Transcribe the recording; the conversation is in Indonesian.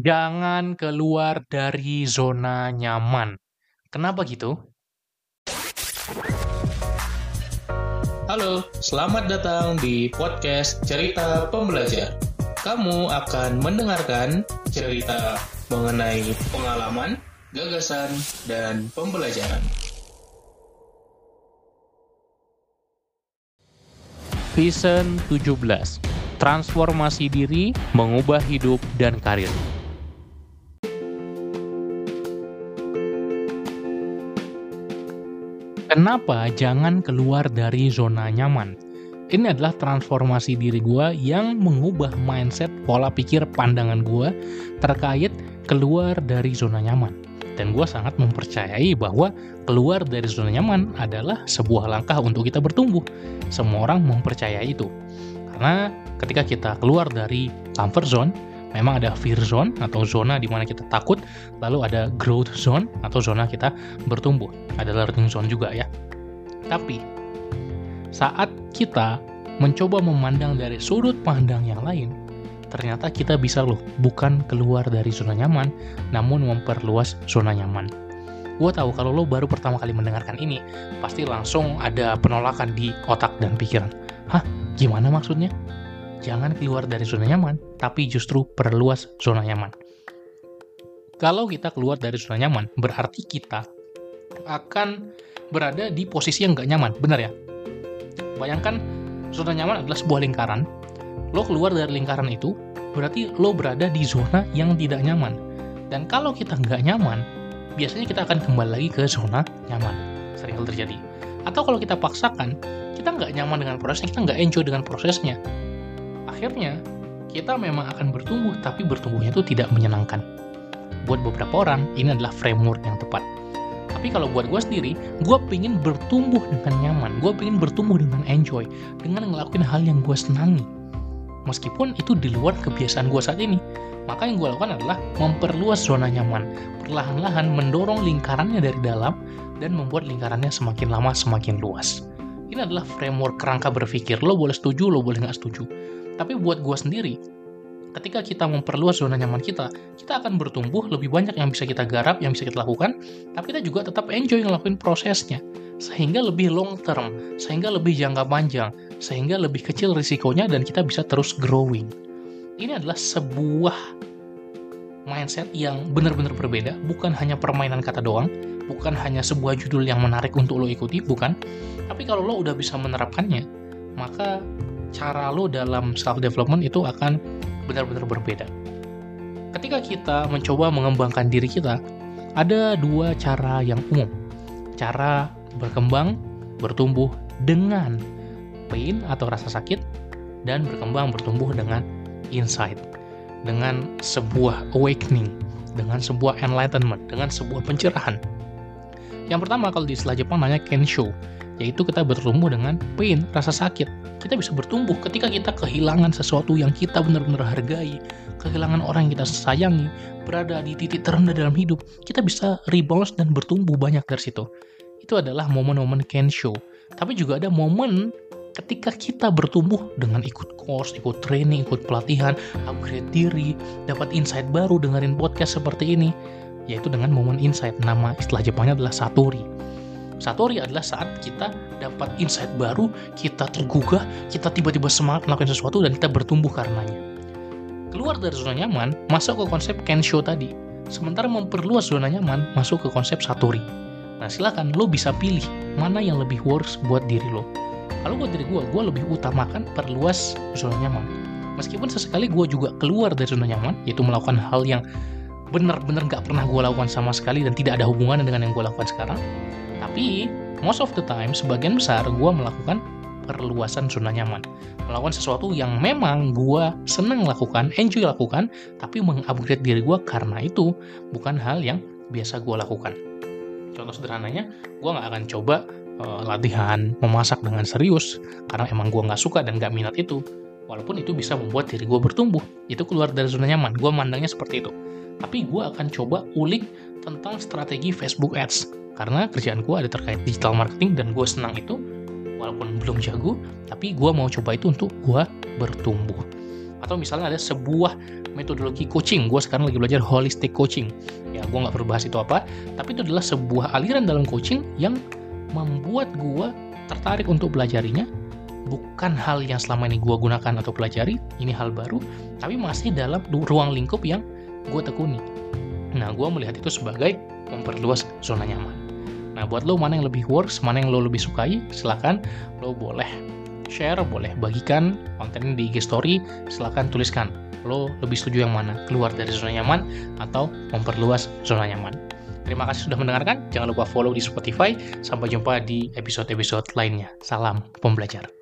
Jangan keluar dari zona nyaman. Kenapa gitu? Halo, selamat datang di podcast Cerita Pembelajar. Kamu akan mendengarkan cerita mengenai pengalaman, gagasan, dan pembelajaran. Vision 17. Transformasi diri, mengubah hidup dan karir. Kenapa jangan keluar dari zona nyaman? Ini adalah transformasi diri gue yang mengubah mindset, pola pikir, pandangan gue terkait keluar dari zona nyaman. Dan gue sangat mempercayai bahwa keluar dari zona nyaman adalah sebuah langkah untuk kita bertumbuh. Semua orang mempercayai itu. Karena ketika kita keluar dari comfort zone, memang ada fear zone atau zona di mana kita takut, lalu ada growth zone atau zona kita bertumbuh. Ada learning zone juga ya. Tapi saat kita mencoba memandang dari sudut pandang yang lain, ternyata kita bisa loh bukan keluar dari zona nyaman, namun memperluas zona nyaman. Gue tahu kalau lo baru pertama kali mendengarkan ini, pasti langsung ada penolakan di otak dan pikiran. Hah? Gimana maksudnya? Jangan keluar dari zona nyaman, tapi justru perluas zona nyaman. Kalau kita keluar dari zona nyaman, berarti kita akan berada di posisi yang nggak nyaman, benar ya? Bayangkan, zona nyaman adalah sebuah lingkaran. Lo keluar dari lingkaran itu, berarti lo berada di zona yang tidak nyaman. Dan kalau kita nggak nyaman, biasanya kita akan kembali lagi ke zona nyaman. Sering hal terjadi. Atau kalau kita paksakan, kita nggak nyaman dengan prosesnya, kita nggak enjoy dengan prosesnya akhirnya kita memang akan bertumbuh, tapi bertumbuhnya itu tidak menyenangkan. Buat beberapa orang, ini adalah framework yang tepat. Tapi kalau buat gue sendiri, gue pengen bertumbuh dengan nyaman, gue pengen bertumbuh dengan enjoy, dengan ngelakuin hal yang gue senangi. Meskipun itu di luar kebiasaan gue saat ini, maka yang gue lakukan adalah memperluas zona nyaman, perlahan-lahan mendorong lingkarannya dari dalam, dan membuat lingkarannya semakin lama semakin luas. Ini adalah framework kerangka berpikir, lo boleh setuju, lo boleh nggak setuju tapi buat gue sendiri, ketika kita memperluas zona nyaman kita, kita akan bertumbuh lebih banyak yang bisa kita garap, yang bisa kita lakukan, tapi kita juga tetap enjoy ngelakuin prosesnya. Sehingga lebih long term, sehingga lebih jangka panjang, sehingga lebih kecil risikonya dan kita bisa terus growing. Ini adalah sebuah mindset yang benar-benar berbeda, bukan hanya permainan kata doang, bukan hanya sebuah judul yang menarik untuk lo ikuti, bukan. Tapi kalau lo udah bisa menerapkannya, maka cara lo dalam self development itu akan benar-benar berbeda. Ketika kita mencoba mengembangkan diri kita, ada dua cara yang umum. Cara berkembang, bertumbuh dengan pain atau rasa sakit, dan berkembang bertumbuh dengan insight, dengan sebuah awakening, dengan sebuah enlightenment, dengan sebuah pencerahan. Yang pertama kalau di istilah Jepang namanya kensho, yaitu kita bertumbuh dengan pain, rasa sakit. Kita bisa bertumbuh ketika kita kehilangan sesuatu yang kita benar-benar hargai, kehilangan orang yang kita sayangi, berada di titik terendah dalam hidup, kita bisa rebound dan bertumbuh banyak dari situ. Itu adalah momen-momen Kensho. Tapi juga ada momen ketika kita bertumbuh dengan ikut course, ikut training, ikut pelatihan, upgrade diri, dapat insight baru dengerin podcast seperti ini, yaitu dengan momen insight. Nama istilah Jepangnya adalah Satori Satori adalah saat kita dapat insight baru, kita tergugah, kita tiba-tiba semangat melakukan sesuatu dan kita bertumbuh karenanya. Keluar dari zona nyaman, masuk ke konsep Kensho tadi. Sementara memperluas zona nyaman, masuk ke konsep Satori. Nah silakan lo bisa pilih mana yang lebih works buat diri lo. Kalau buat diri gue, gue lebih utamakan perluas zona nyaman. Meskipun sesekali gue juga keluar dari zona nyaman, yaitu melakukan hal yang benar-benar gak pernah gue lakukan sama sekali dan tidak ada hubungan dengan yang gue lakukan sekarang, tapi most of the time sebagian besar gue melakukan perluasan zona nyaman. Melakukan sesuatu yang memang gue senang lakukan enjoy lakukan tapi mengupgrade diri gue karena itu bukan hal yang biasa gue lakukan. Contoh sederhananya gue nggak akan coba uh, latihan memasak dengan serius karena emang gue nggak suka dan nggak minat itu walaupun itu bisa membuat diri gue bertumbuh. Itu keluar dari zona nyaman. Gue mandangnya seperti itu. Tapi gue akan coba ulik tentang strategi Facebook Ads. Karena kerjaan gue ada terkait digital marketing dan gue senang itu. Walaupun belum jago tapi gue mau coba itu untuk gue bertumbuh. Atau misalnya ada sebuah metodologi coaching. Gue sekarang lagi belajar holistic coaching. Ya gue nggak perlu bahas itu apa. Tapi itu adalah sebuah aliran dalam coaching yang membuat gue tertarik untuk belajarinya bukan hal yang selama ini gue gunakan atau pelajari ini hal baru tapi masih dalam ruang lingkup yang gue tekuni nah gue melihat itu sebagai memperluas zona nyaman nah buat lo mana yang lebih works mana yang lo lebih sukai silahkan lo boleh share boleh bagikan konten di IG story silahkan tuliskan lo lebih setuju yang mana keluar dari zona nyaman atau memperluas zona nyaman Terima kasih sudah mendengarkan. Jangan lupa follow di Spotify. Sampai jumpa di episode-episode lainnya. Salam pembelajar.